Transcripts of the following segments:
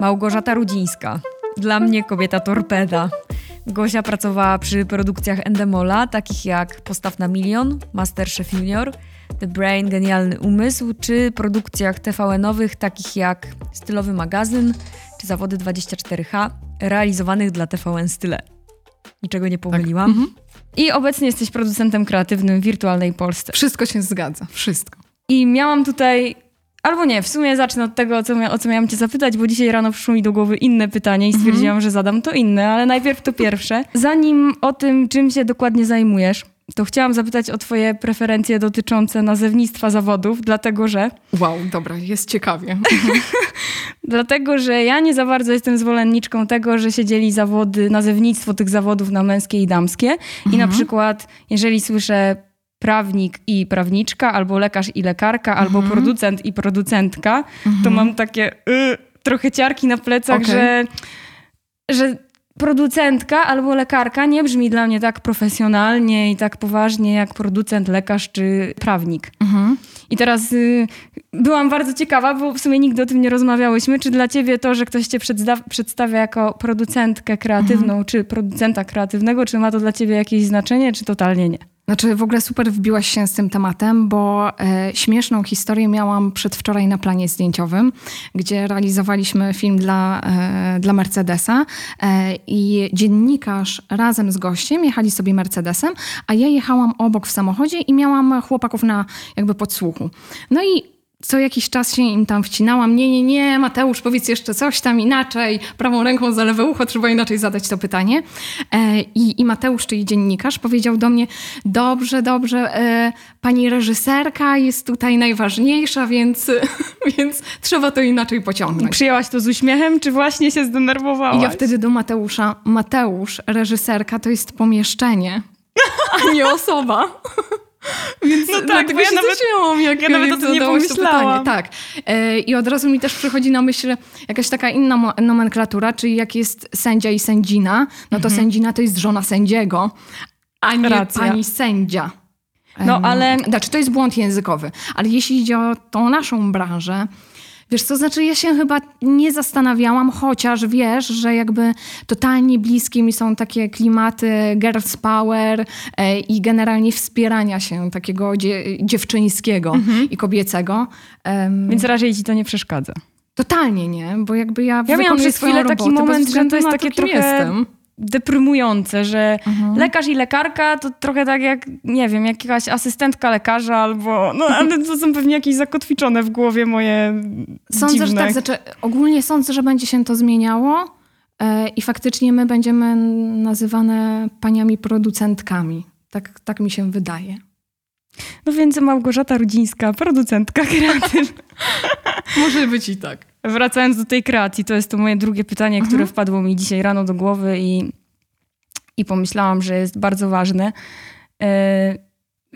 Małgorzata Rudzińska. Dla mnie kobieta torpeda. Gosia pracowała przy produkcjach Endemola, takich jak Postaw na milion, Masterchef Junior, The Brain, Genialny Umysł, czy produkcjach TVN-owych, takich jak Stylowy Magazyn, czy Zawody 24H, realizowanych dla TVN Style. Niczego nie pomyliłam. Mhm. I obecnie jesteś producentem kreatywnym w Wirtualnej Polsce. Wszystko się zgadza, wszystko. I miałam tutaj, albo nie, w sumie zacznę od tego, o co, mia- o co miałam cię zapytać, bo dzisiaj rano przyszło mi do głowy inne pytanie i stwierdziłam, że zadam to inne, ale najpierw to pierwsze. Zanim o tym, czym się dokładnie zajmujesz, to chciałam zapytać o twoje preferencje dotyczące nazewnictwa zawodów, dlatego że, Wow, dobra, jest ciekawie. dlatego, że ja nie za bardzo jestem zwolenniczką tego, że się dzieli zawody, nazewnictwo tych zawodów na męskie i damskie. I na przykład, jeżeli słyszę prawnik i prawniczka, albo lekarz i lekarka, albo producent i producentka, to mam takie y, trochę ciarki na plecach, Okej. że, że producentka albo lekarka nie brzmi dla mnie tak profesjonalnie i tak poważnie jak producent, lekarz czy prawnik. Mhm. I teraz y, byłam bardzo ciekawa, bo w sumie nigdy o tym nie rozmawiałyśmy. Czy dla ciebie to, że ktoś cię przedsta- przedstawia jako producentkę kreatywną, czy producenta kreatywnego, czy ma to dla ciebie jakieś znaczenie, czy totalnie nie? Znaczy w ogóle super wbiłaś się z tym tematem, bo e, śmieszną historię miałam przedwczoraj na planie zdjęciowym, gdzie realizowaliśmy film dla, e, dla Mercedesa e, i dziennikarz razem z gościem jechali sobie Mercedesem, a ja jechałam obok w samochodzie i miałam chłopaków na jakby podsłuchu. No i co jakiś czas się im tam wcinałam. Nie, nie, nie, Mateusz, powiedz jeszcze coś tam inaczej. Prawą ręką za lewe ucho trzeba inaczej zadać to pytanie. E, i, I Mateusz, czyli dziennikarz, powiedział do mnie: Dobrze, dobrze, e, pani reżyserka jest tutaj najważniejsza, więc, więc trzeba to inaczej I pociągnąć. przyjęłaś to z uśmiechem, czy właśnie się zdenerwowałaś? I ja wtedy do Mateusza: Mateusz, reżyserka to jest pomieszczenie, a nie osoba. Więc No tak, dlatego bo ja nawet- zacięłam, jak ja nawet o jak tym nie pomyślałam. Tak. E, I od razu mi też przychodzi na myśl jakaś taka inna nomenklatura, czyli jak jest sędzia i sędzina, no to sędzina to jest żona sędziego, a nie Mhm. Racja. pani sędzia. No, ale- Znaczy, to jest błąd językowy. Ale jeśli idzie o tą naszą branżę, Wiesz co, znaczy ja się chyba nie zastanawiałam, chociaż wiesz, że jakby totalnie bliskie mi są takie klimaty girls power e, i generalnie wspierania się takiego dzie dziewczyńskiego i kobiecego. Em, Więc raczej ci to nie przeszkadza. Totalnie nie, bo jakby ja Ja miałam przez chwilę taki moment, że to jest takie trochę jestem. Deprymujące, że lekarz i lekarka to trochę tak jak, nie wiem, jakaś asystentka lekarza albo, no ale to są pewnie jakieś zakotwiczone w głowie moje Sądzę, dziwne. że tak. Znaczy, ogólnie sądzę, że będzie się to zmieniało e, i faktycznie my będziemy nazywane paniami producentkami. Tak, tak mi się wydaje. No więc Małgorzata Rudzińska, producentka kreatywna. Może być i tak. Wracając do tej kreacji, to jest to moje drugie pytanie, które wpadło mi dzisiaj rano do głowy i, i pomyślałam, że jest bardzo ważne. E,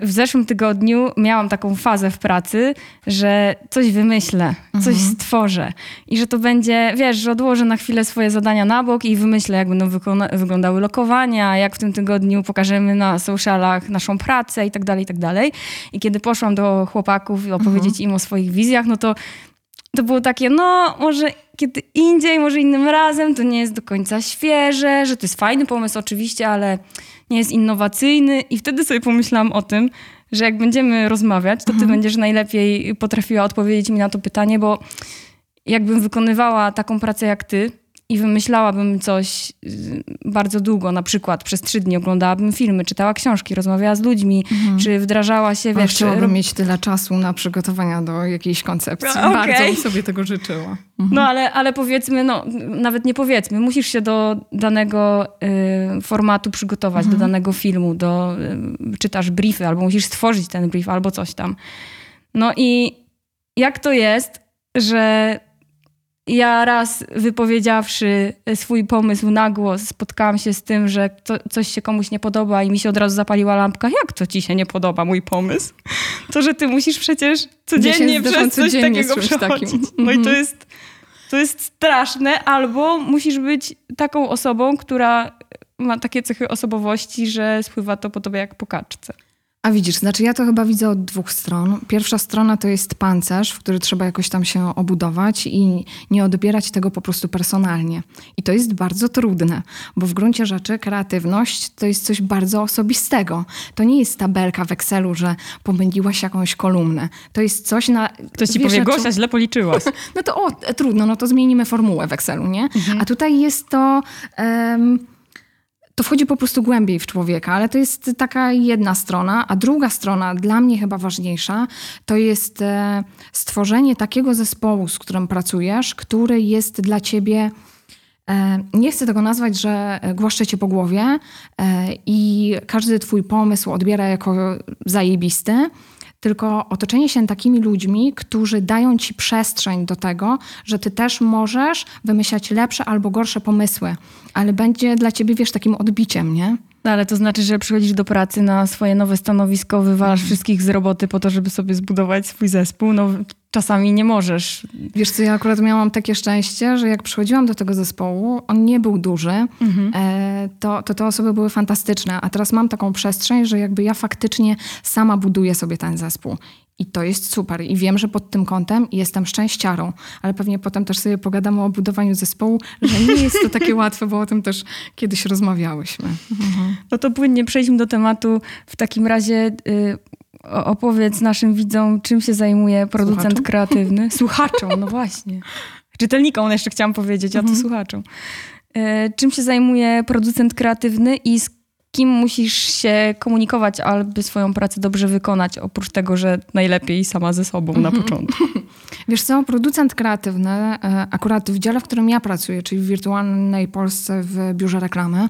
W zeszłym tygodniu miałam taką fazę w pracy, że coś wymyślę, coś stworzę i że to będzie, wiesz, że odłożę na chwilę swoje zadania na bok i wymyślę, jak będą wyglądały lokowania, jak w tym tygodniu pokażemy na socialach naszą pracę i tak dalej, i tak dalej. I kiedy poszłam do chłopaków i opowiedzieć im o swoich wizjach, no to to było takie, no może kiedy indziej, może innym razem, to nie jest do końca świeże, że to jest fajny pomysł oczywiście, ale nie jest innowacyjny. I wtedy sobie pomyślałam o tym, że jak będziemy rozmawiać, to ty będziesz najlepiej potrafiła odpowiedzieć mi na to pytanie, bo jakbym wykonywała taką pracę jak ty i wymyślałabym coś y, bardzo długo, na przykład przez trzy dni oglądałabym filmy, czytała książki, rozmawiała z ludźmi, czy wdrażała się, Wiesz, wiesz, chciałabym rob- mieć tyle czasu na przygotowania do jakiejś koncepcji. No, Bardzo bym sobie tego życzyła. No ale, ale powiedzmy, no nawet nie powiedzmy, musisz się do danego y, formatu przygotować, do danego filmu, do, y, czytasz briefy, albo musisz stworzyć ten brief, albo coś tam. No i jak to jest, że ja raz wypowiedziawszy swój pomysł na głos, spotkałam się z tym, że to, coś się komuś nie podoba i mi się od razu zapaliła lampka. Jak to ci się nie podoba, mój pomysł? To, że ty musisz przecież codziennie przez coś codziennie takiego przechodzić. takim. No i to Mhm. jest, to jest straszne, albo musisz być taką osobą, która ma takie cechy osobowości, że spływa to po tobie jak po kaczce. A widzisz, znaczy ja to chyba widzę od dwóch stron. Pierwsza strona to jest pancerz, w który trzeba jakoś tam się obudować i nie odbierać tego po prostu personalnie. I to jest bardzo trudne, bo w gruncie rzeczy kreatywność to jest coś bardzo osobistego. To nie jest tabelka w Excelu, że pomyliłaś jakąś kolumnę. To jest coś na... Ktoś ci powie, Gosia, źle policzyłaś. no to o, trudno, no to zmienimy formułę w Excelu, nie? Mhm. A tutaj jest to... Um, to wchodzi po prostu głębiej w człowieka, ale to jest taka jedna strona, a druga strona, dla mnie chyba ważniejsza, to jest e, stworzenie takiego zespołu, z którym pracujesz, który jest dla ciebie. E, nie chcę tego nazwać, że głaszczę cię po głowie e, i każdy twój pomysł odbiera jako zajebisty, tylko otoczenie się takimi ludźmi, którzy dają ci przestrzeń do tego, że ty też możesz wymyślać lepsze albo gorsze pomysły, ale będzie dla ciebie, wiesz, takim odbiciem, nie? No ale to znaczy, że przychodzisz do pracy na swoje nowe stanowisko, wywalasz mm. wszystkich z roboty po to, żeby sobie zbudować swój zespół. No czasami nie możesz. Wiesz co, ja akurat miałam takie szczęście, że jak przychodziłam do tego zespołu, on nie był duży, mhm. e, to, to te osoby były fantastyczne. A teraz mam taką przestrzeń, że jakby ja faktycznie sama buduję sobie ten zespół. I to jest super. I wiem, że pod tym kątem jestem szczęściarą, ale pewnie potem też sobie pogadamy o budowaniu zespołu, że nie jest to takie łatwe, bo o tym też kiedyś rozmawiałyśmy. Mhm. No to płynnie przejdźmy do tematu. W takim razie y, opowiedz naszym widzom, czym się zajmuje producent słuchaczom? kreatywny. Słuchaczom, no właśnie. Czytelnikom jeszcze chciałam powiedzieć, a to mhm. słuchaczom. Y, czym się zajmuje producent kreatywny i z kim musisz się komunikować, aby swoją pracę dobrze wykonać, oprócz tego, że najlepiej sama ze sobą na mhm. początku. Wiesz co, producent kreatywny, e, akurat w dziale, w którym ja pracuję, czyli w wirtualnej Polsce w biurze reklamy,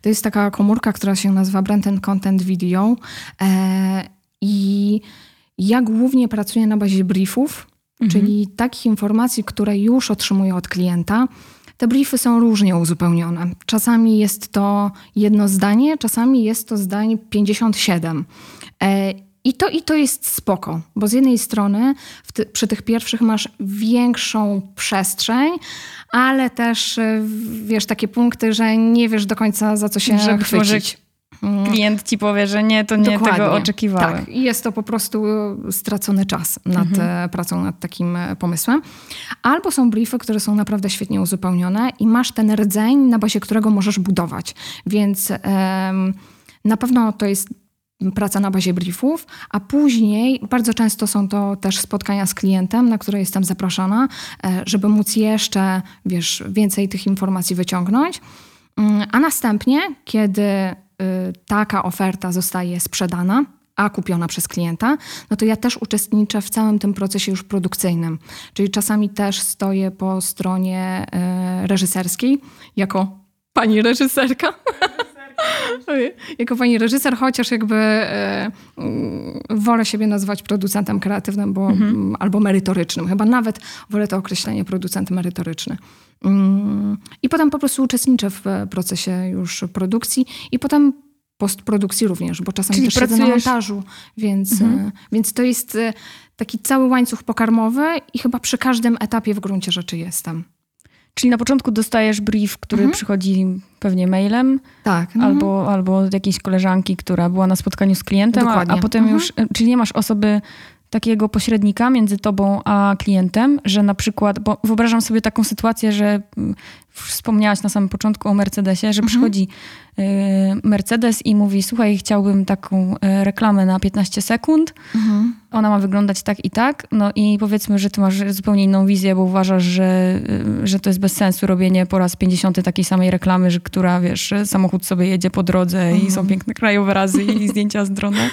to jest taka komórka, która się nazywa Brand and Content Video e, i ja głównie pracuję na bazie briefów, mhm. czyli takich informacji, które już otrzymuję od klienta, te briefy są różnie uzupełnione. Czasami jest to jedno zdanie, czasami jest to zdań 57. E, I to, I to jest spoko, bo z jednej strony ty, przy tych pierwszych masz większą przestrzeń, ale też e, wiesz takie punkty, że nie wiesz do końca za co się Żeby chwycić. Mm. Klient ci powie, że nie, to nie Dokładnie. tego oczekiwałem. Tak, i jest to po prostu stracony czas nad mhm. pracą nad takim e, pomysłem. Albo są briefy, które są naprawdę świetnie uzupełnione i masz ten rdzeń, na bazie którego możesz budować. Więc na pewno to jest praca na bazie briefów, a później bardzo często są to też spotkania z klientem, na które jestem zapraszana, e, żeby móc jeszcze, wiesz, więcej tych informacji wyciągnąć. Mm, a następnie, kiedy taka oferta zostaje sprzedana, a kupiona przez klienta, no to ja też uczestniczę w całym tym procesie już produkcyjnym. Czyli czasami też stoję po stronie y, reżyserskiej jako pani reżyserka. jako pani reżyser, chociaż jakby e, wolę siebie nazywać producentem kreatywnym bo, mhm. albo merytorycznym. Chyba nawet wolę to określenie producent merytoryczny. Mm, potem po prostu uczestniczę w procesie już produkcji i potem postprodukcji również, bo czasami Czyli też pracujesz... na montażu, więc, mhm. E, więc to jest e, taki cały łańcuch pokarmowy i chyba przy każdym etapie w gruncie rzeczy jestem. Czyli na początku dostajesz brief, który mhm. przychodzi pewnie mailem. Tak. Mhm. Albo, albo od jakiejś koleżanki, która była na spotkaniu z klientem, a, a, potem mhm. już, e, czyli nie masz osoby takiego pośrednika między tobą a klientem, że na przykład, bo wyobrażam sobie taką sytuację, że mm, wspomniałaś na samym początku o Mercedesie, że mhm. przychodzi Mercedes i mówi: Słuchaj, chciałbym taką y, reklamę na 15 sekund. Mhm. Ona ma wyglądać tak i tak. No i powiedzmy, że ty masz zupełnie inną wizję, bo uważasz, że, y, że to jest bez sensu robienie po raz 50 takiej samej reklamy, że, która wiesz, samochód sobie jedzie po drodze mhm. i są piękne krajobrazy i zdjęcia z drona.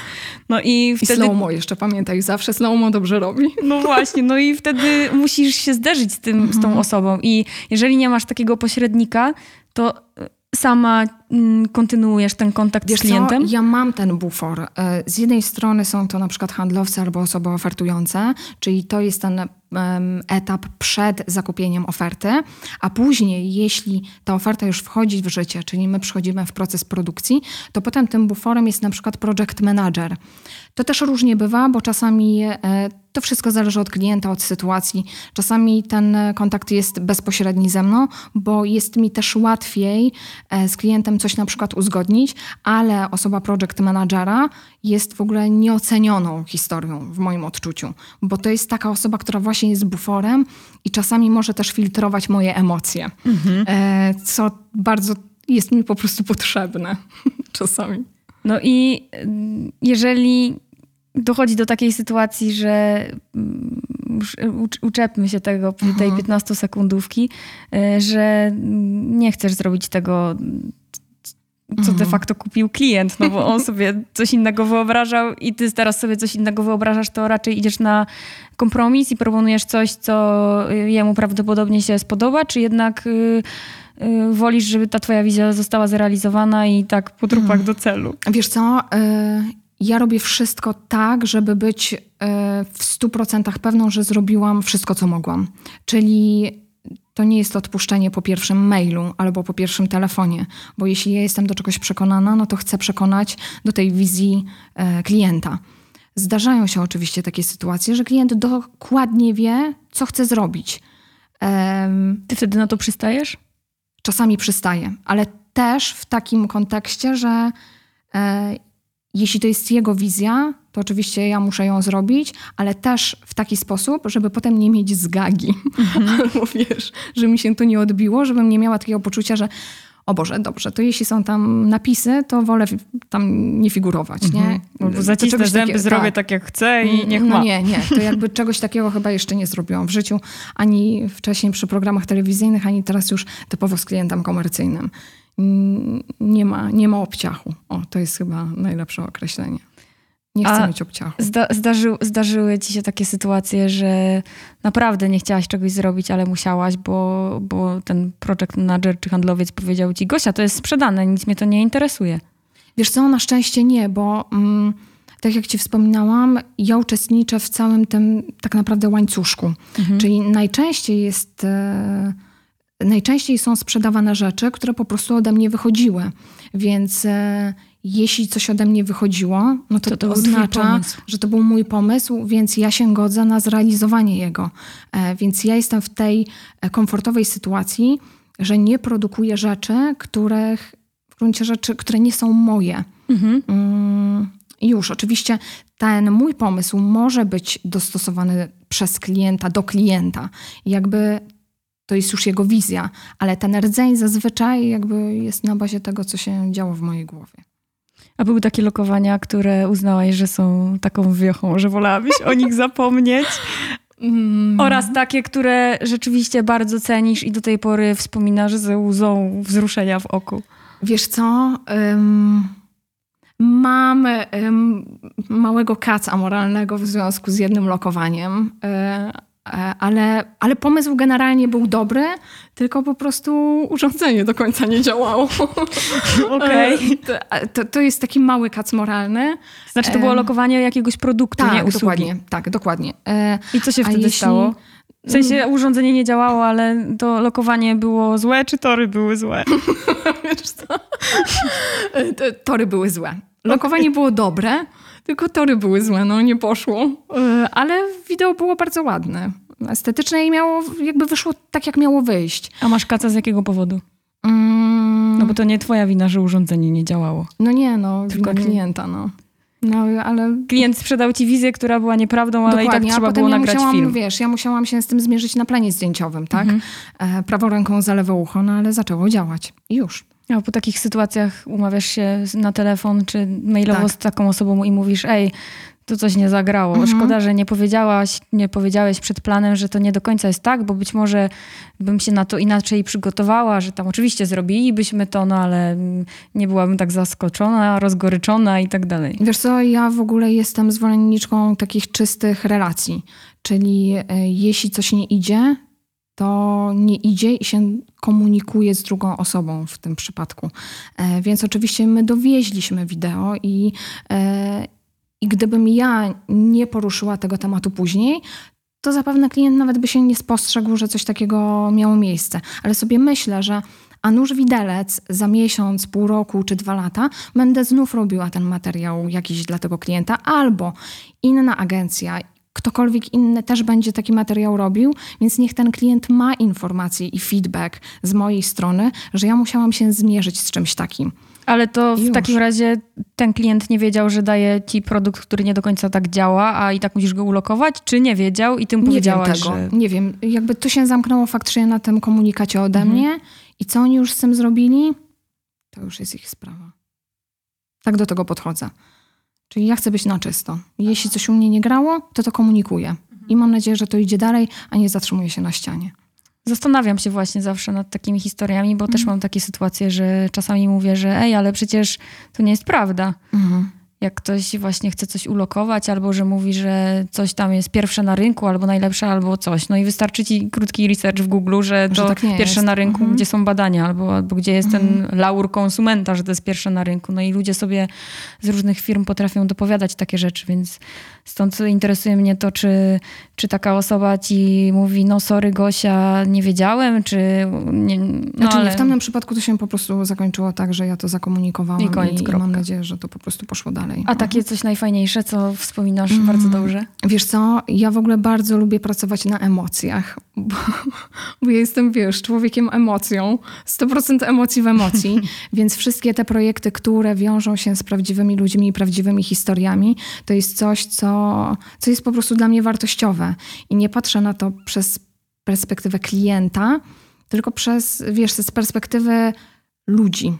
No i wtedy. I slow-mo jeszcze pamiętaj, zawsze slow-mo dobrze robi. No właśnie, no i wtedy musisz się zderzyć z, tym, z tą mhm. osobą. I jeżeli nie masz takiego pośrednika, to sama mm, kontynuujesz ten kontakt Wiesz z klientem? Co? Ja mam ten bufor. E, z jednej strony są to na przykład handlowcy albo osoby ofertujące, czyli to jest ten etap przed zakupieniem oferty, a później, jeśli ta oferta już wchodzi w życie, czyli my przechodzimy w proces produkcji, to potem tym buforem jest na przykład project manager. To też różnie bywa, bo czasami e, to wszystko zależy od klienta, od sytuacji. Czasami ten kontakt jest bezpośredni ze mną, bo jest mi też łatwiej e, z klientem coś na przykład uzgodnić, ale osoba project managera jest w ogóle nieocenioną historią w moim odczuciu, bo to jest taka osoba, która właśnie jest buforem i czasami może też filtrować moje emocje, mhm. E, co bardzo jest mi po prostu potrzebne czasami. No i jeżeli dochodzi do takiej sytuacji, że mm, uczepmy się tego, tej mhm. 15 sekundówki, y, że nie chcesz zrobić tego, co de mhm. facto kupił klient, no bo on sobie coś innego wyobrażał i ty teraz sobie coś innego wyobrażasz, to raczej idziesz na kompromis i proponujesz coś, co jemu prawdopodobnie się spodoba, czy jednak y, y, wolisz, żeby ta twoja wizja została zrealizowana i tak po trupach mhm. do celu? Wiesz co, ja robię wszystko tak, żeby być w 100% pewną, że zrobiłam wszystko, co mogłam. Czyli to nie jest odpuszczenie po pierwszym mailu albo po pierwszym telefonie, bo jeśli ja jestem do czegoś przekonana, no to chcę przekonać do tej wizji e, klienta. Zdarzają się oczywiście takie sytuacje, że klient dokładnie wie, co chce zrobić. Ty wtedy na to przystajesz? Czasami przystaję, ale też w takim kontekście, że e, jeśli to jest jego wizja, to oczywiście ja muszę ją zrobić, ale też w taki sposób, żeby potem nie mieć zgagi. Mhm. Albo wiesz, że mi się to nie odbiło, żebym nie miała takiego poczucia, że o Boże, dobrze, to jeśli są tam napisy, to wolę tam nie figurować, nie? Mhm. Zacisnę zęby, takie, zrobię tak. tak jak chcę i niech no ma. nie, nie, to jakby czegoś takiego chyba jeszcze nie zrobiłam w życiu, ani wcześniej przy programach telewizyjnych, ani teraz już typowo z klientem komercyjnym nie ma, nie ma obciachu. O, to jest chyba najlepsze określenie. Nie chcę A mieć obciachu. Zda, zdarzy, zdarzyły ci się takie sytuacje, że naprawdę nie chciałaś czegoś zrobić, ale musiałaś, bo, bo ten project manager czy handlowiec powiedział ci, Gosia, to jest sprzedane, nic mnie to nie interesuje. Wiesz co, na szczęście nie, bo mm, tak jak ci wspominałam, ja uczestniczę w całym tym tak naprawdę łańcuszku. Mhm. Czyli najczęściej jest... E, najczęściej są sprzedawane rzeczy, które po prostu ode mnie wychodziły. Więc e, jeśli coś ode mnie wychodziło, no to to, to oznacza, że to był mój pomysł, więc ja się godzę na zrealizowanie jego. E, więc ja jestem w tej e, komfortowej sytuacji, że nie produkuję rzeczy, których, w gruncie rzeczy, które nie są moje. Mhm. Mm, już, oczywiście ten mój pomysł może być dostosowany przez klienta do klienta. Jakby to jest już jego wizja, ale ten rdzeń zazwyczaj jakby jest na bazie tego, co się działo w mojej głowie. A były takie lokowania, które uznałaś, że są taką wiochą, że wolałabyś o nich zapomnieć? Mm. Oraz takie, które rzeczywiście bardzo cenisz i do tej pory wspominasz ze łzą wzruszenia w oku. Wiesz co? Um, mam um, małego kaca moralnego w związku z jednym lokowaniem. E, ale, ale pomysł generalnie był dobry, tylko po prostu urządzenie do końca nie działało. Okej. Okay. E, to, to, jest taki mały kac moralny. Znaczy to było lokowanie jakiegoś produktu, tak, nie usługi. Dokładnie, tak, dokładnie. E, I co się wtedy jeśli... stało? W sensie urządzenie nie działało, ale to lokowanie było złe, czy tory były złe? Wiesz co? Tory były złe. Lokowanie okay. było dobre, tylko tory były złe, no nie poszło. E, ale wideo było bardzo ładne. Estetyczne i miało, jakby wyszło tak, jak miało wyjść. A masz kaca z jakiego powodu? Mm. No bo to nie twoja wina, że urządzenie nie działało. No nie, no, tylko klienta, no. No, ale... Klient sprzedał ci wizję, która była nieprawdą, ale Dokładnie, i tak trzeba było ja nagrać musiałam, film. Wiesz, ja musiałam się z tym zmierzyć na planie zdjęciowym, tak? Mhm. E, prawą ręką za lewe ucho, no ale zaczęło działać. I już. A po takich sytuacjach umawiasz się na telefon czy mailowo tak. z taką osobą i mówisz, ej, tu coś nie zagrało. Mhm. Szkoda, że nie powiedziałaś, nie powiedziałeś przed planem, że to nie do końca jest tak, bo być może bym się na to inaczej przygotowała, że tam oczywiście zrobilibyśmy to, no ale nie byłabym tak zaskoczona, rozgoryczona i tak dalej. Wiesz co, ja w ogóle jestem zwolenniczką takich czystych relacji. Czyli e, jeśli coś nie idzie, to nie idzie i się komunikuje z drugą osobą w tym przypadku. E, więc oczywiście my dowieźliśmy wideo i, e, i gdybym ja nie poruszyła tego tematu później, to zapewne klient nawet by się nie spostrzegł, że coś takiego miało miejsce. Ale sobie myślę, że a nuż widelec za miesiąc, pół roku czy dwa lata będę znów robiła ten materiał jakiś dla tego klienta, albo inna agencja, ktokolwiek inny też będzie taki materiał robił, więc niech ten klient ma informacje i feedback z mojej strony, że ja musiałam się zmierzyć z czymś takim. Ale to w Już. takim razie ten klient nie wiedział, że daje ci produkt, który nie do końca tak działa, a i tak musisz go ulokować, czy nie wiedział i tym powiedziałaś, nie wiem tego. Że... Nie wiem, jakby to się zamknęło faktycznie na tym komunikacie ode mhm. mnie i co oni już z tym zrobili, to już jest ich sprawa. Tak do tego podchodzę. Czyli ja chcę być na czysto. Jeśli coś u mnie nie grało, to to komunikuję. I mam nadzieję, że to idzie dalej, a nie zatrzymuje się na ścianie. Zastanawiam się właśnie zawsze nad takimi historiami, bo też mhm. mam takie sytuacje, że czasami mówię, że ej, ale przecież to nie jest prawda. Mhm jak ktoś właśnie chce coś ulokować, albo że mówi, że coś tam jest pierwsze na rynku, albo najlepsze, albo coś. No i wystarczy ci krótki research w Google, że to że tak pierwsze jest. na rynku, mhm. gdzie są badania, albo, albo gdzie jest mhm. ten laur konsumenta, że to jest pierwsze na rynku. No i ludzie sobie z różnych firm potrafią dopowiadać takie rzeczy, więc stąd interesuje mnie to, czy, czy taka osoba ci mówi, no sorry Gosia, nie wiedziałem, czy... Nie, no znaczy ale... nie, w tamtym przypadku to się po prostu zakończyło tak, że ja to zakomunikowałam i, koniec, i, i mam nadzieję, że to po prostu poszło dalej dalej. A takie coś najfajniejsze, co wspominasz mm. bardzo dobrze? Wiesz co, ja w ogóle bardzo lubię pracować na emocjach, bo, bo ja jestem, wiesz, człowiekiem emocją, 100% emocji w emocji, więc wszystkie te projekty, które wiążą się z prawdziwymi ludźmi i prawdziwymi historiami, to jest coś, co, co jest po prostu dla mnie wartościowe. I nie patrzę na to przez perspektywę klienta, tylko przez, wiesz, z perspektywy ludzi.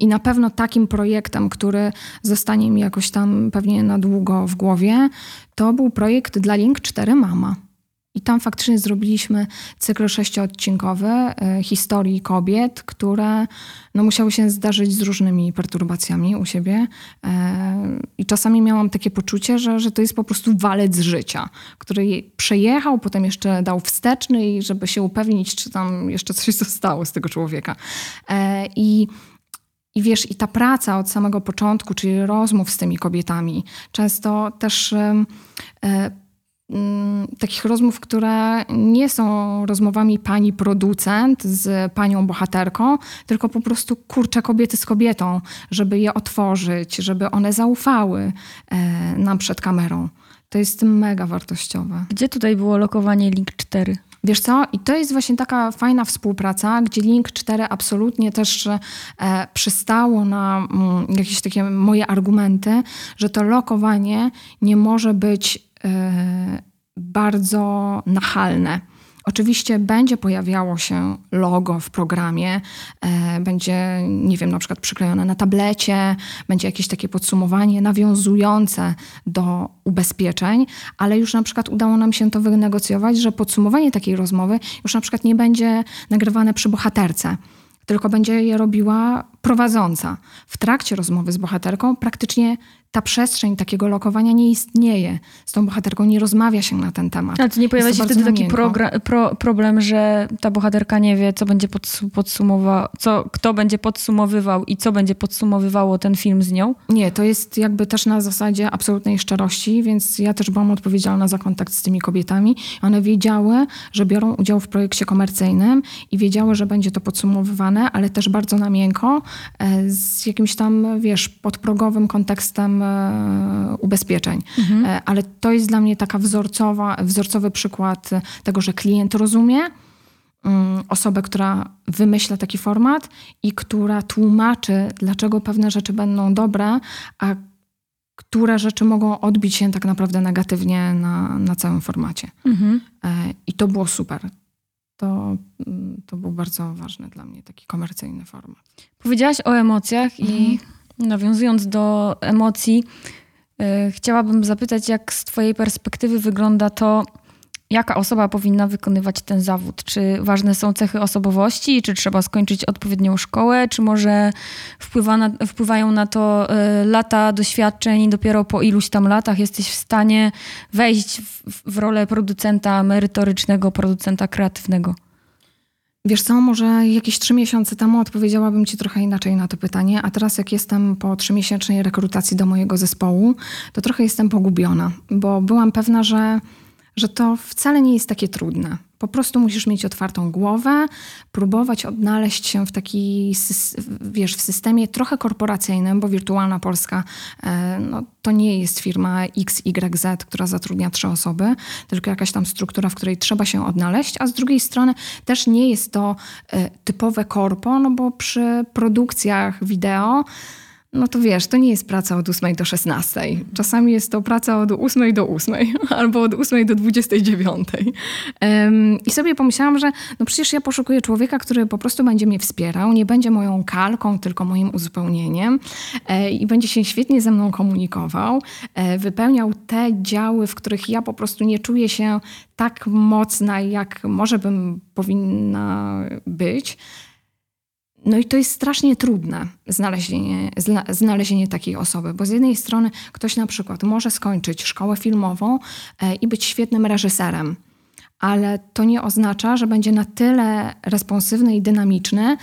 I na pewno takim projektem, który zostanie mi jakoś tam pewnie na długo w głowie, to był projekt dla Link 4 Mama. I tam faktycznie zrobiliśmy cykl sześciodcinkowy e, historii kobiet, które no, musiały się zdarzyć z różnymi perturbacjami u siebie. E, I czasami miałam takie poczucie, że, że to jest po prostu walec życia, który przejechał, potem jeszcze dał wsteczny, i żeby się upewnić, czy tam jeszcze coś zostało z tego człowieka. E, I i wiesz, i ta praca od samego początku, czyli rozmów z tymi kobietami, często też e, mm, takich rozmów, które nie są rozmowami pani producent z panią bohaterką, tylko po prostu kurcze kobiety z kobietą, żeby je otworzyć, żeby one zaufały e, nam przed kamerą. To jest mega wartościowe. Gdzie tutaj było lokowanie Link 4? Wiesz co? I to jest właśnie taka fajna współpraca, gdzie Link 4 absolutnie też e, przystało na mm, jakieś takie moje argumenty, że to lokowanie nie może być e, bardzo nachalne. Oczywiście będzie pojawiało się logo w programie, e, będzie, nie wiem, na przykład przyklejone na tablecie, będzie jakieś takie podsumowanie nawiązujące do ubezpieczeń, ale już na przykład udało nam się to wynegocjować, że podsumowanie takiej rozmowy już na przykład nie będzie nagrywane przy bohaterce tylko będzie je robiła prowadząca. W trakcie rozmowy z bohaterką praktycznie ta przestrzeń takiego lokowania nie istnieje. Z tą bohaterką nie rozmawia się na ten temat. Ale to nie pojawia się wtedy taki pro, problem, że ta bohaterka nie wie, co będzie podsumował, co, kto będzie podsumowywał i co będzie podsumowywało ten film z nią? Nie, to jest jakby też na zasadzie absolutnej szczerości, więc ja też byłam odpowiedzialna za kontakt z tymi kobietami. One wiedziały, że biorą udział w projekcie komercyjnym i wiedziały, że będzie to podsumowywane, ale też bardzo na miękko, e, z jakimś tam, wiesz, podprogowym kontekstem E, ubezpieczeń. Mhm. E, ale to jest dla mnie taka wzorcowa, wzorcowy przykład tego, że klient rozumie mm, osobę, która wymyśla taki format i która tłumaczy, dlaczego pewne rzeczy będą dobre, a które rzeczy mogą odbić się tak naprawdę negatywnie na, na całym formacie. Mhm. E, I to było super. To, mm, to był bardzo ważny dla mnie taki komercyjny format. Powiedziałaś o emocjach mhm. i Nawiązując do emocji, yy, chciałabym zapytać, jak z Twojej perspektywy wygląda to, jaka osoba powinna wykonywać ten zawód? Czy ważne są cechy osobowości, czy trzeba skończyć odpowiednią szkołę, czy może wpływa na, wpływają na to yy, lata doświadczeń i dopiero po iluś tam latach jesteś w stanie wejść w, w rolę producenta merytorycznego, producenta kreatywnego? Wiesz co, może jakieś trzy miesiące temu odpowiedziałabym ci trochę inaczej na to pytanie, a teraz jak jestem po trzymiesięcznej rekrutacji do mojego zespołu, to trochę jestem pogubiona, bo byłam pewna, że, że to wcale nie jest takie trudne. Po prostu musisz mieć otwartą głowę, próbować odnaleźć się w taki, wiesz, w systemie trochę korporacyjnym, bo Wirtualna Polska e, no, to nie jest firma XYZ, która zatrudnia trzy osoby, tylko jakaś tam struktura, w której trzeba się odnaleźć, a z drugiej strony też nie jest to e, typowe korpo, no bo przy produkcjach wideo no to wiesz, to nie jest praca od 8 do 16. Czasami jest to praca od 8 do 8 albo od 8 do 29. Um, I sobie pomyślałam, że no przecież ja poszukuję człowieka, który po prostu będzie mnie wspierał, nie będzie moją kalką, tylko moim uzupełnieniem e, i będzie się świetnie ze mną komunikował, e, wypełniał te działy, w których ja po prostu nie czuję się tak mocna, jak może bym powinna być. No i to jest strasznie trudne znalezienie, znalezienie takiej osoby, bo z jednej strony ktoś na przykład może skończyć szkołę filmową e, i być świetnym reżyserem, ale to nie oznacza, że będzie na tyle responsywny i dynamiczny,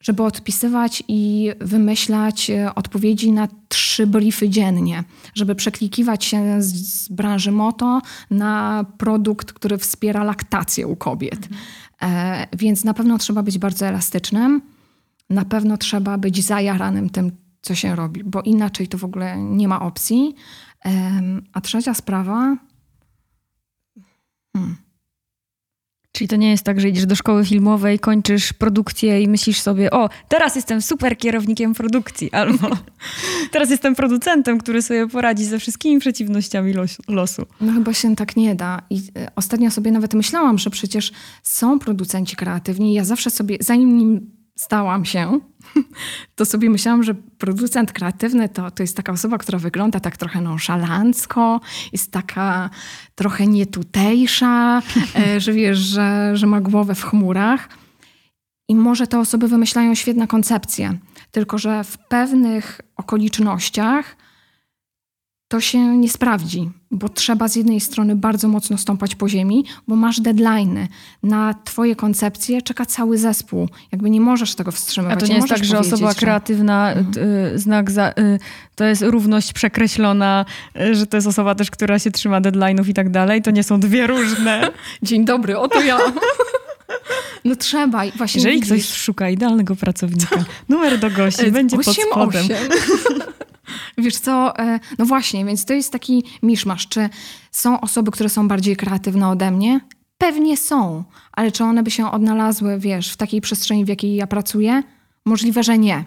żeby odpisywać i wymyślać e, odpowiedzi na trzy briefy dziennie, żeby przeklikiwać się z, branży moto na produkt, który wspiera laktację u kobiet. Mhm. E, więc na pewno trzeba być bardzo elastycznym na pewno trzeba być zajaranym tym, co się robi, bo inaczej to w ogóle nie ma opcji. A trzecia sprawa. Hmm. Czyli to nie jest tak, że idziesz do szkoły filmowej, kończysz produkcję i myślisz sobie, o, teraz jestem super kierownikiem produkcji, albo teraz jestem producentem, który sobie poradzi ze wszystkimi przeciwnościami losu. No chyba się tak nie da. I e, ostatnio sobie nawet myślałam, że przecież są producenci kreatywni. Ja zawsze sobie, zanim nim stałam się, to sobie myślałam, że producent kreatywny to, to jest taka osoba, która wygląda tak trochę nonszalancko, jest taka trochę nietutejsza, e, że wiesz, że, że ma głowę w chmurach. I może te osoby wymyślają świetne koncepcje, tylko że w pewnych okolicznościach to się nie sprawdzi, bo trzeba z jednej strony bardzo mocno stąpać po ziemi, bo masz deadline'y. Na twoje koncepcje czeka cały zespół. Jakby nie możesz tego wstrzymywać. A to nie, nie jest tak, że osoba że... kreatywna, mhm. y, znak za, y, to jest równość przekreślona, y, że to jest osoba też, która się trzyma deadline'ów i tak dalej. To nie są dwie różne. Dzień dobry, oto ja. No trzeba. Właśnie Jeżeli widzisz. ktoś szuka idealnego pracownika, numer do gości będzie 8, pod spodem. 8. Wiesz co, e, no właśnie, więc to jest taki miszmasz. Czy są osoby, które są bardziej kreatywne ode mnie? Pewnie są, ale czy one by się odnalazły, wiesz, w takiej przestrzeni, w jakiej ja pracuję? Możliwe, że nie.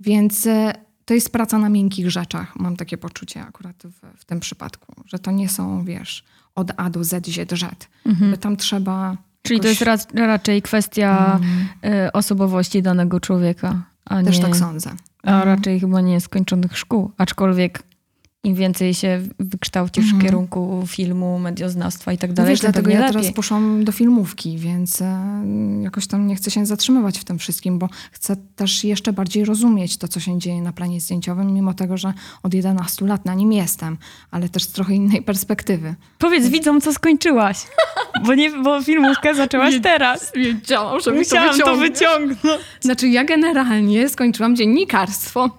Więc e, to jest praca na miękkich rzeczach. Mam takie poczucie akurat w, w tym przypadku, że to nie są, wiesz, od A do Z, Z, Z. Mhm. Tam trzeba. Czyli jakoś... to jest raczej kwestia mhm. osobowości danego człowieka. A Też nie... tak sądzę. A raczej chyba nie skończonych szkół. Aczkolwiek im więcej się wykształcisz mhm. w kierunku filmu, medioznawstwa i tak dalej, Wiesz, dlatego ja lepiej. teraz poszłam do filmówki, więc e, jakoś tam nie chcę się zatrzymywać w tym wszystkim, bo chcę też jeszcze bardziej rozumieć to, co się dzieje na planie zdjęciowym, mimo tego, że od 11 lat na nim jestem, ale też z trochę innej perspektywy. Powiedz widzom, co skończyłaś, bo, nie, bo filmówkę zaczęłaś teraz. Wiedziałam, że Musiałam to, to wyciągnąć. Znaczy ja generalnie skończyłam dziennikarstwo.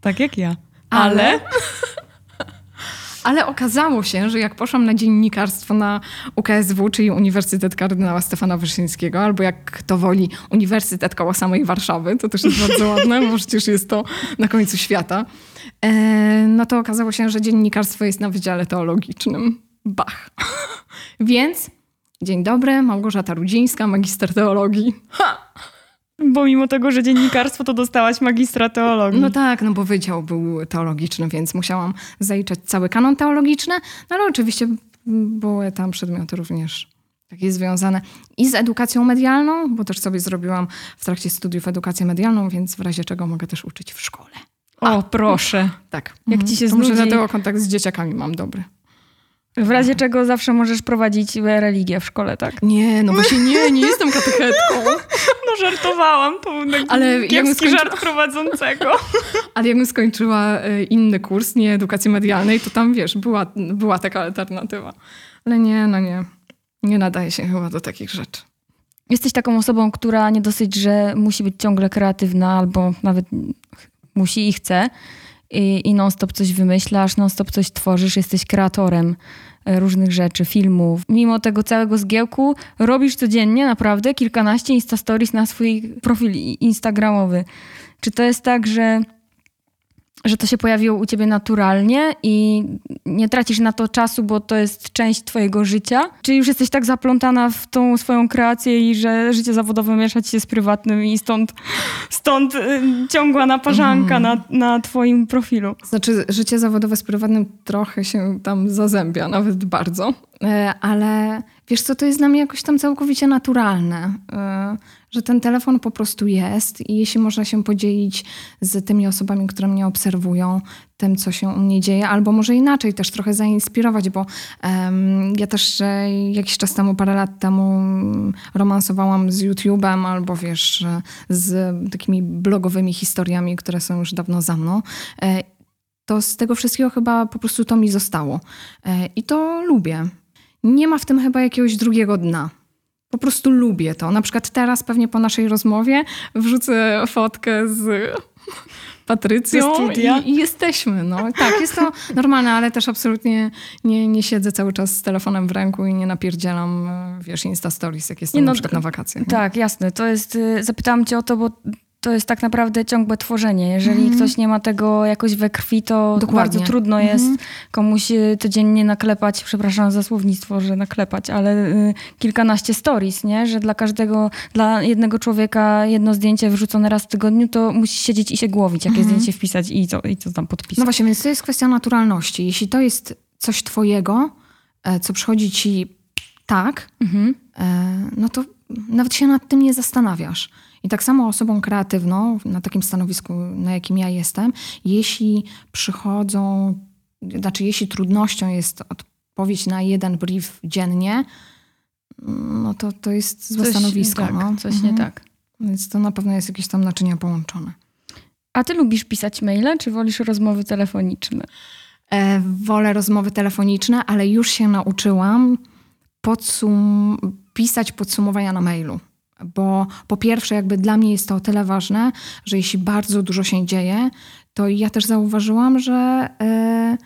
Tak jak ja. Ale... ale... Ale okazało się, że jak poszłam na dziennikarstwo na UKSW, czyli Uniwersytet Kardynała Stefana Wyszyńskiego, albo jak kto woli, Uniwersytet koło samej Warszawy, to też jest bardzo ładne, bo przecież jest to na końcu świata, e, no to okazało się, że dziennikarstwo jest na Wydziale Teologicznym. Bach. Więc dzień dobry, Małgorzata Rudzińska, magister teologii. Ha! Bo mimo tego, że dziennikarstwo, to dostałaś magistra teologii. No tak, no bo wydział był teologiczny, więc musiałam zaliczać cały kanon teologiczny, no ale oczywiście były tam przedmioty również takie związane i z edukacją medialną, bo też sobie zrobiłam w trakcie studiów edukację medialną, więc w razie czego mogę też uczyć w szkole. O, proszę. Tak. Jak ci się znudzi... Muszę dlatego kontakt z dzieciakami mam dobry. W razie czego zawsze możesz prowadzić religię w szkole, tak? Nie, no właśnie nie, nie jestem katechetką. No żartowałam, to był Ale kiepski skończy... żart prowadzącego. Ale jakbym skończyła e, inny kurs, nie edukacji medialnej, to tam, wiesz, była, była taka alternatywa. Ale nie, no nie. Nie nadaje się chyba do takich rzeczy. Jesteś taką osobą, która nie dosyć, że musi być ciągle kreatywna albo nawet musi i chce, i, i non-stop coś wymyślasz, non-stop coś tworzysz, jesteś kreatorem różnych rzeczy, filmów. Mimo tego całego zgiełku robisz codziennie naprawdę kilkanaście Insta Stories na swój profil instagramowy. Czy to jest tak, że że to się pojawiło u ciebie naturalnie i nie tracisz na to czasu, bo to jest część twojego życia? Czy już jesteś tak zaplątana w tą swoją kreację i że życie zawodowe miesza ci się z prywatnym i stąd, stąd y, ciągła naparzanka mm. na, na twoim profilu? Znaczy, życie zawodowe z prywatnym trochę się tam zazębia, nawet bardzo. E, ale wiesz co, to jest dla mnie jakoś tam całkowicie naturalne. E, że ten telefon po prostu jest i jeśli można się podzielić z tymi osobami, które mnie obserwują, tym, co się u mnie dzieje, albo może inaczej też trochę zainspirować, bo um, ja też jakiś czas temu, parę lat temu romansowałam z YouTube'em albo wiesz, z takimi blogowymi historiami, które są już dawno za mną. E, to z tego wszystkiego chyba po prostu to mi zostało. E, I to lubię. Nie ma w tym chyba jakiegoś drugiego dna po prostu lubię to. Na przykład teraz pewnie po naszej rozmowie wrzucę fotkę z Patrycją i, i, jesteśmy. No. Tak, jest to normalne, ale też absolutnie nie, nie siedzę cały czas z telefonem w ręku i nie napierdzielam, wiesz, Insta Stories, jak jestem nie, no, na przykład na wakacjach. Tak, jasne. To jest, y, zapytałam cię o to, bo to jest tak naprawdę ciągłe tworzenie. Jeżeli mm. ktoś nie ma tego jakoś we krwi, to Dokładnie. bardzo trudno mm. jest komuś y, codziennie naklepać, przepraszam za słownictwo, że naklepać, ale y, kilkanaście stories, nie? Że dla każdego, dla jednego człowieka jedno zdjęcie wrzucone raz w tygodniu, to musi siedzieć i się głowić, jakie mm. zdjęcie wpisać i co, i co tam podpisać. No właśnie, więc to jest kwestia naturalności. Jeśli to jest coś twojego, e, co przychodzi ci tak, -hmm. no to nawet się nad tym nie zastanawiasz. I tak samo osobą kreatywną, na takim stanowisku, na jakim ja jestem, jeśli przychodzą, znaczy jeśli trudnością jest odpowiedź na jeden brief dziennie, no to to jest złe coś, stanowisko. Tak, no. Coś mhm. nie tak. Więc to na pewno jest jakieś tam naczynia połączone. A ty lubisz pisać maile, czy wolisz rozmowy telefoniczne? E, wolę rozmowy telefoniczne, ale już się nauczyłam podsum pisać podsumowania na mailu bo po pierwsze, jakby dla mnie jest to o tyle ważne, że jeśli bardzo dużo się dzieje, to ja też zauważyłam, że e,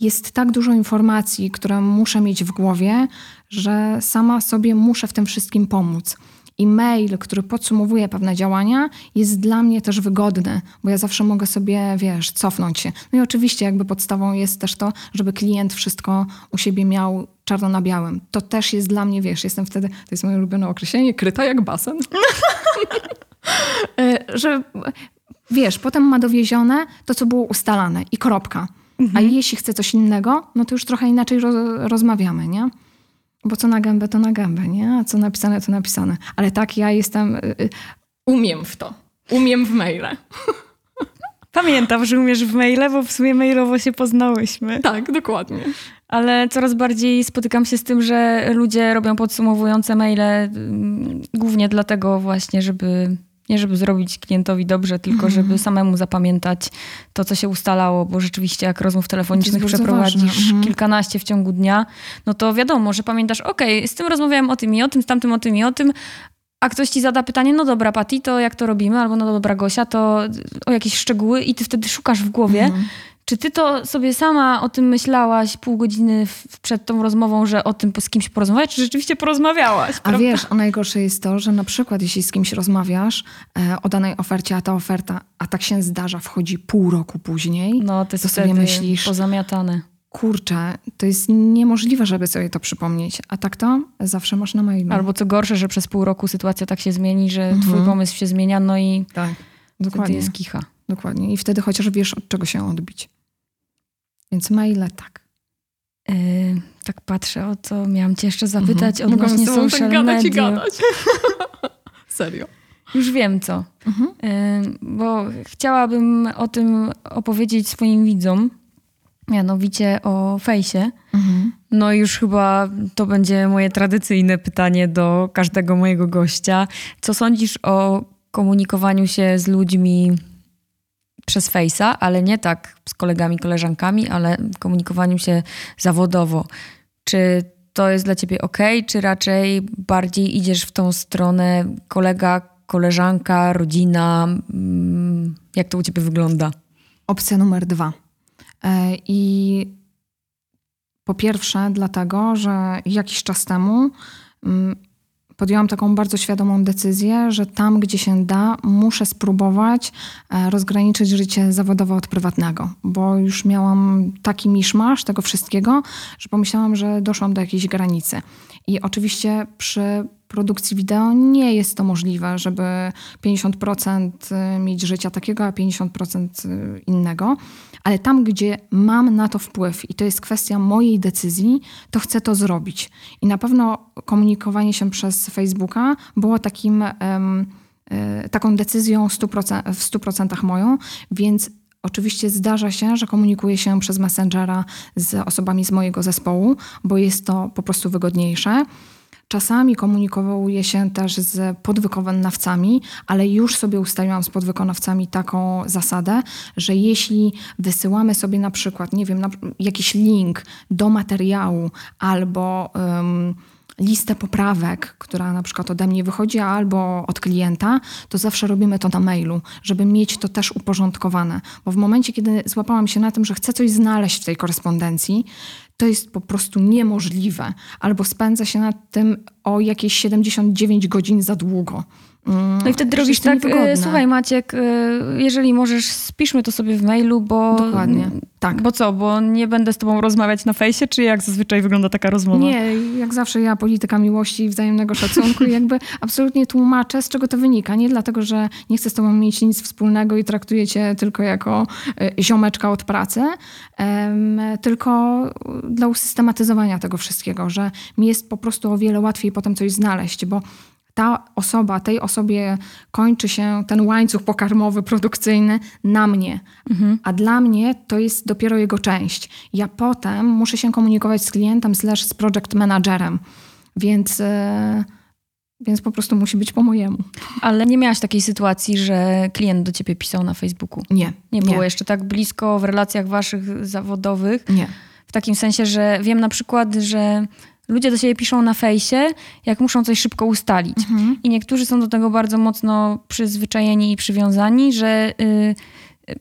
jest tak dużo informacji, które muszę mieć w głowie, że sama sobie muszę w tym wszystkim pomóc. I mail, który podsumowuje pewne działania, jest dla mnie też wygodny, bo ja zawsze mogę sobie, wiesz, cofnąć się. No i oczywiście, jakby podstawą jest też to, żeby klient wszystko u siebie miał czarno na białym. To też jest dla mnie, wiesz, jestem wtedy, to jest moje ulubione określenie, kryta jak basen. E, że wiesz, potem ma dowiezione to, co było ustalane i kropka. Mhm. A jeśli chce coś innego, no to już trochę inaczej rozmawiamy, nie? Bo co na gębę, to na gębę, nie? A co napisane, to napisane. Ale tak, ja jestem, y, y, umiem w to. Umiem w maile. Pamiętam, że umiesz w maile, bo w sumie mailowo się poznałyśmy. Tak, dokładnie. Ale coraz bardziej spotykam się z tym, że ludzie robią podsumowujące maile mm, głównie dlatego właśnie, żeby nie żeby zrobić klientowi dobrze, tylko mhm. żeby samemu zapamiętać to, co się ustalało, bo rzeczywiście jak rozmów telefonicznych przeprowadzisz mhm. kilkanaście w ciągu dnia, no to wiadomo, że pamiętasz, okej, okay, z tym rozmawiałem o tym i o tym, z tamtym o tym i o tym, a ktoś ci zada pytanie, no dobra, Pati, to jak to robimy? Albo no dobra, Gosia, to o jakieś szczegóły i ty wtedy szukasz w głowie, mhm. Czy ty to sobie sama o tym myślałaś pół godziny w, przed tą rozmową, że o tym z kimś porozmawiać, czy rzeczywiście porozmawiałaś? A wiesz, a najgorsze jest to, że na przykład jeśli z kimś rozmawiasz e, o danej ofercie, a ta oferta, a tak się zdarza, wchodzi pół roku później, no, to, to sobie myślisz... pozamiatane. Kurczę, to jest niemożliwe, żeby sobie to przypomnieć. A tak to zawsze masz na mailu. Albo co gorsze, że przez pół roku sytuacja tak się zmieni, że mhm. twój pomysł się zmienia, no i tak, dokładnie. jest kicha. Dokładnie. I wtedy chociaż wiesz, od czego się odbić. Więc maile tak. Yy, tak patrzę, o co miałam cię jeszcze zapytać mhm. odnośnie Mogłam social tak gadać mediów. i gadać. Serio. Już wiem co. Mhm. Yy, bo chciałabym o tym opowiedzieć swoim widzom. Mianowicie o fejsie. Mhm. No już chyba to będzie moje tradycyjne pytanie do każdego mojego gościa. Co sądzisz o komunikowaniu się z ludźmi przez Face'a, ale nie tak z kolegami, koleżankami, ale komunikowaniu się zawodowo. Czy to jest dla ciebie ok, czy raczej bardziej idziesz w tą stronę kolega, koleżanka, rodzina? Mm, jak to u ciebie wygląda? opcja numer dwa. E, I po pierwsze, dlatego, że jakiś czas temu mm, podjęłam taką bardzo świadomą decyzję, że tam, gdzie się da, muszę spróbować e, rozgraniczyć życie zawodowe od prywatnego, bo już miałam taki miszmasz tego wszystkiego, że pomyślałam, że doszłam do jakiejś granicy. I oczywiście przy produkcji wideo nie jest to możliwe, żeby 50% y, mieć życia takiego, a 50% y, innego. Ale tam, gdzie mam na to wpływ i to jest kwestia mojej decyzji, to chcę to zrobić. I na pewno komunikowanie się przez Facebooka było takim, um, taką decyzją 100%, w 100% moją, więc Oczywiście zdarza się, że komunikuję się przez Messengera z osobami z mojego zespołu, bo jest to po prostu wygodniejsze. Czasami komunikowuje się też z podwykonawcami, ale już sobie ustaliłam z podwykonawcami taką zasadę, że jeśli wysyłamy sobie na przykład, nie wiem, jakiś link do materiału albo. Um, listę poprawek, która na przykład ode mnie wychodzi albo od klienta, to zawsze robimy to na mailu, żeby mieć to też uporządkowane. Bo w momencie, kiedy złapałam się na tym, że chcę coś znaleźć w tej korespondencji, to jest po prostu niemożliwe. Albo spędza się nad tym o jakieś 79 godzin za długo. No i wtedy robisz tak, e, słuchaj Maciek, e, jeżeli możesz, spiszmy to sobie w mailu, bo... Dokładnie, tak. Bo co, bo nie będę z tobą rozmawiać na fejsie, czy jak zazwyczaj wygląda taka rozmowa? Nie, jak zawsze ja polityka miłości i wzajemnego szacunku i jakby absolutnie tłumaczę, z czego to wynika. Nie dlatego, że nie chcę z tobą mieć nic wspólnego i traktuję cię tylko jako e, ziomeczka od pracy, tylko dla usystematyzowania tego wszystkiego, że mi jest po prostu o wiele łatwiej potem coś znaleźć, bo ta osoba, tej osobie kończy się ten łańcuch pokarmowy, produkcyjny na mnie. Mhm. A dla mnie to jest dopiero jego część. Ja potem muszę się komunikować z klientem slash z project managerem. Więc, yy, więc po prostu musi być po mojemu. Ale nie miałaś takiej sytuacji, że klient do ciebie pisał na Facebooku? Nie. Nie było nie. jeszcze tak blisko w relacjach waszych zawodowych? Nie. W takim sensie, że wiem na przykład, że ludzie do siebie piszą na fejsie, jak muszą coś szybko ustalić. Mhm. I niektórzy są do tego bardzo mocno przyzwyczajeni i przywiązani, że y, y,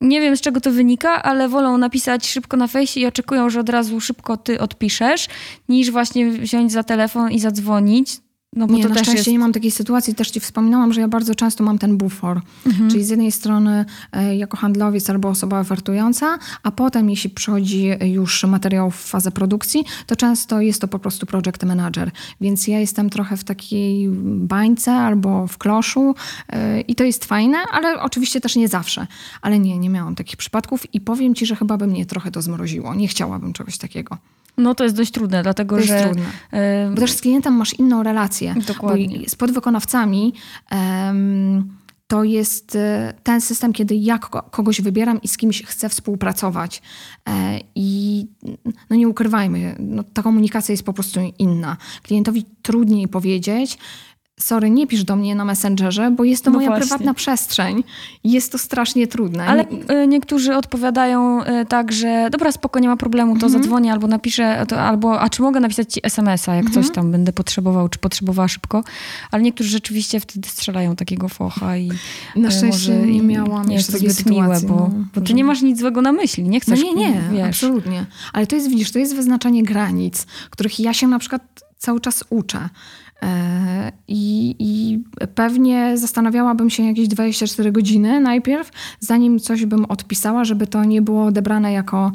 nie wiem z czego to wynika, ale wolą napisać szybko na fejsie i oczekują, że od razu szybko ty odpiszesz, niż właśnie wziąć za telefon i zadzwonić. No bo nie, to na też szczęście jest... nie mam takiej sytuacji. Też ci wspominałam, że ja bardzo często mam ten bufor. Mhm. Czyli z jednej strony e, jako handlowiec albo osoba ofertująca, a potem jeśli przychodzi już materiał w fazę produkcji, to często jest to po prostu project manager. Więc ja jestem trochę w takiej bańce albo w kloszu e, i to jest fajne, ale oczywiście też nie zawsze. Ale nie, nie miałam takich przypadków i powiem ci, że chyba by mnie trochę to zmroziło. Nie chciałabym czegoś takiego. No to jest dość trudne, dlatego to że... Trudne. Bo też z klientem masz inną relację. Dokładnie. z podwykonawcami um, to jest e, ten system, kiedy ja kogoś wybieram i z kimś chcę współpracować. E, I no nie ukrywajmy, no ta komunikacja jest po prostu inna. Klientowi trudniej powiedzieć, sorry, nie pisz do mnie na Messengerze, bo jest to no moja właśnie. prywatna przestrzeń. Jest to strasznie trudne. Ale y, niektórzy odpowiadają y, tak, że dobra, spoko, nie ma problemu, to mhm. zadzwonię albo napiszę, to, albo a czy mogę napisać ci SMS-a, jak mhm. coś tam będę potrzebował, czy potrzebowała szybko. Ale niektórzy rzeczywiście wtedy strzelają takiego focha i Na y, szczęście może nie miałam nie jest to zbyt miłe, bo, no, bo ty nie masz nic złego na myśli, nie chcesz. No nie, nie, wiesz. absolutnie. Ale to jest, widzisz, to jest wyznaczanie granic, których ja się na przykład cały czas uczę. E, I, I, pewnie zastanawiałabym się jakieś 24 godziny najpierw, zanim coś bym odpisała, żeby to nie było odebrane jako.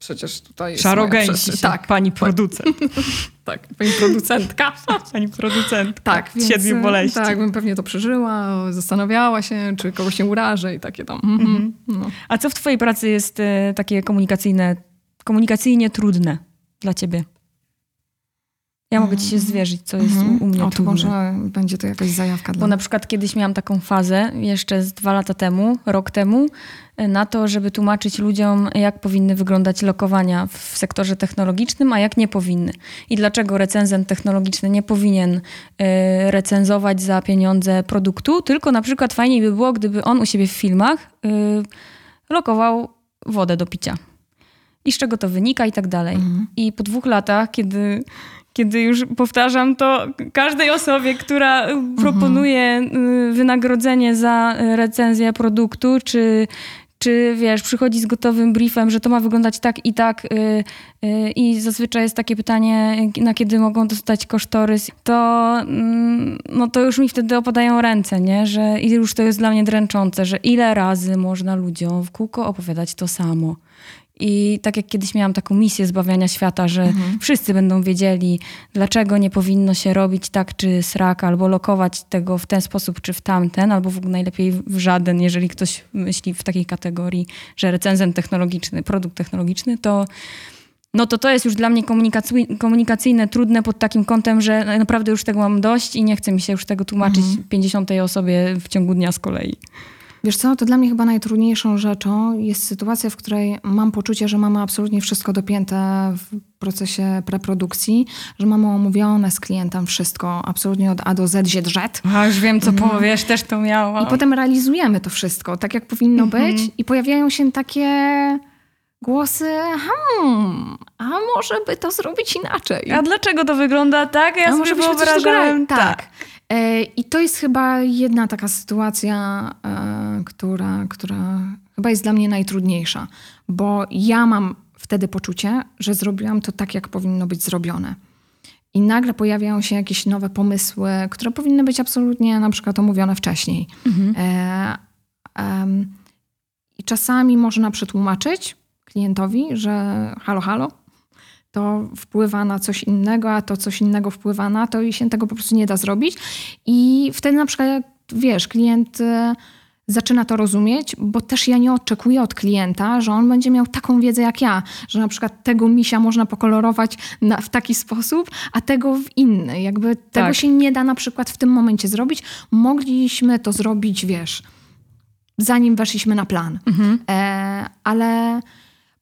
Przecież tutaj. Szarogęsi, tak. pani producent. tak, pani producentka. pani producentka. Tak, więc, siedmiu boleści. Tak, bym pewnie to przeżyła, zastanawiała się, czy kogoś się urażę i takie tam. Mhm, mhm. No. A co w twojej pracy jest e, takie komunikacyjne, komunikacyjnie trudne dla ciebie? Ja mogę ci się zwierzyć, co jest mhm. u, mnie O, to może będzie to jakaś zajawka dla Bo na przykład kiedyś miałam taką fazę, jeszcze z dwa lata temu, rok temu, e, na to, żeby tłumaczyć ludziom, jak powinny wyglądać lokowania w sektorze technologicznym, a jak nie powinny. I dlaczego recenzent technologiczny nie powinien y, recenzować za pieniądze produktu, tylko na przykład fajniej by było, gdyby on u siebie w filmach y, lokował wodę do picia. I z czego to wynika i tak dalej. Mhm. I po dwóch latach, kiedy kiedy już powtarzam to każdej osobie, która proponuje mhm. wynagrodzenie za recenzję produktu, czy, czy wiesz, przychodzi z gotowym briefem, że to ma wyglądać tak i tak y, y, i zazwyczaj jest takie pytanie, na kiedy mogą dostać kosztorys, to mm, no to już mi wtedy opadają ręce, nie? Że już to jest dla mnie dręczące, że ile razy można ludziom w kółko opowiadać to samo. I tak jak kiedyś miałam taką misję zbawiania świata, że Mhm. wszyscy będą wiedzieli, dlaczego nie powinno się robić tak czy srak, albo lokować tego w ten sposób czy w tamten, albo w ogóle najlepiej w żaden, jeżeli ktoś myśli w takiej kategorii, że recenzent technologiczny, produkt technologiczny, to no to to jest już dla mnie komunikacyj- komunikacyjne trudne pod takim kątem, że naprawdę już tego mam dość i nie chce mi się już tego tłumaczyć 50 osobie w ciągu dnia z kolei. Wiesz co, to dla mnie chyba najtrudniejszą rzeczą jest sytuacja, w której mam poczucie, że mamy absolutnie wszystko dopięte w procesie preprodukcji, że mamy omówione z klientem wszystko, absolutnie od A do Z, Z, Z. A już wiem, co powiesz, też to miałam. I potem realizujemy to wszystko tak, jak powinno być i pojawiają się takie głosy, hmm, a może by to zrobić inaczej. A dlaczego to wygląda tak? Ja A sobie wyobrażałem dograli? tak. E, I to jest chyba jedna taka sytuacja, e, która, która chyba jest dla mnie najtrudniejsza, bo ja mam wtedy poczucie, że zrobiłam to tak, jak powinno być zrobione. I nagle pojawiają się jakieś nowe pomysły, które powinny być absolutnie na przykład omówione wcześniej. E, em, I czasami można przetłumaczyć klientowi, że halo, halo, to wpływa na coś innego, a to coś innego wpływa na to i się tego po prostu nie da zrobić. I wtedy na przykład, wiesz, klient y, zaczyna to rozumieć, bo też ja nie oczekuję od klienta, że on będzie miał taką wiedzę jak ja, że na przykład tego misia można pokolorować na, w taki sposób, a tego w inny. Jakby tego Tak. się nie da na przykład w tym momencie zrobić. Mogliśmy to zrobić, wiesz, zanim weszliśmy na plan. E, ale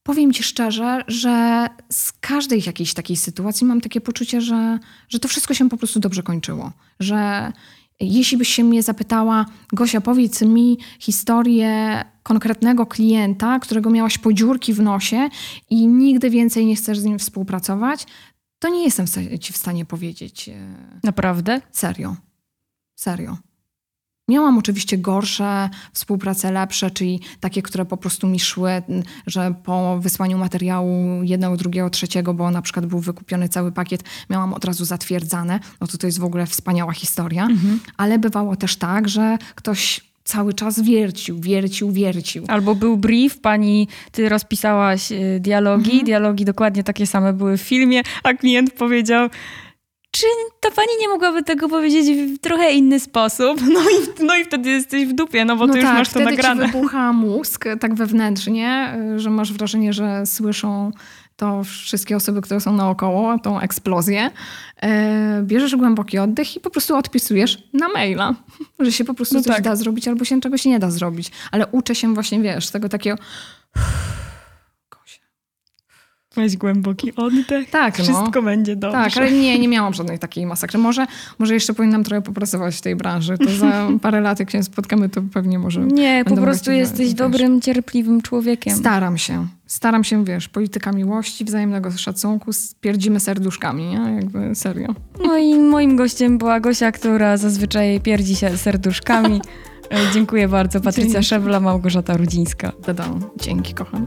powiem ci szczerze, że z każdej jakiejś takiej sytuacji mam takie poczucie, że, że to wszystko się po prostu dobrze kończyło. Że jeśli byś się mnie zapytała, Gosia, powiedz mi historię konkretnego klienta, którego miałaś podziurki w nosie i nigdy więcej nie chcesz z nim współpracować, to nie jestem ci w stanie powiedzieć. e, Naprawdę? Serio. Serio. Miałam oczywiście gorsze współprace, lepsze, czyli takie, które po prostu mi szły, że po wysłaniu materiału jednego, drugiego, trzeciego, bo na przykład był wykupiony cały pakiet, miałam od razu zatwierdzane. No to to jest w ogóle wspaniała historia. Ale bywało też tak, że ktoś cały czas wiercił, wiercił, wiercił. Albo był brief, pani, ty rozpisałaś y, dialogi, Mhm. dialogi dokładnie takie same były w filmie, a klient powiedział, czy ta pani nie mogłaby tego powiedzieć w trochę inny sposób? No i, no i wtedy jesteś w dupie, no bo no ty już tak, masz to nagrane. ci wybucha mózg tak wewnętrznie, że masz wrażenie, że słyszą to wszystkie osoby, które są naokoło, tą eksplozję. E, Bierzesz głęboki oddech i po prostu odpisujesz na maila, że się po prostu No coś tak. da zrobić albo się czegoś nie da zrobić. Ale uczę się właśnie, wiesz, tego takiego... Weź głęboki oddech, Tak, no. wszystko będzie dobrze. Tak, ale nie, nie miałam żadnej takiej masakry. Może, może jeszcze powinnam trochę popracować w tej branży. To za parę lat, jak się spotkamy, to pewnie może... Nie, po prostu jesteś wiesz. dobrym, cierpliwym człowiekiem. Staram się. Staram się, wiesz, polityka miłości, wzajemnego szacunku, spierdzimy serduszkami, nie? Jakby serio. No i moim gościem była Gosia, która zazwyczaj pierdzi się serduszkami. E, Dziękuję bardzo. Patrycja Dzięki. Szewla, Małgorzata Rudzińska. Dodam. Dzięki, kocham.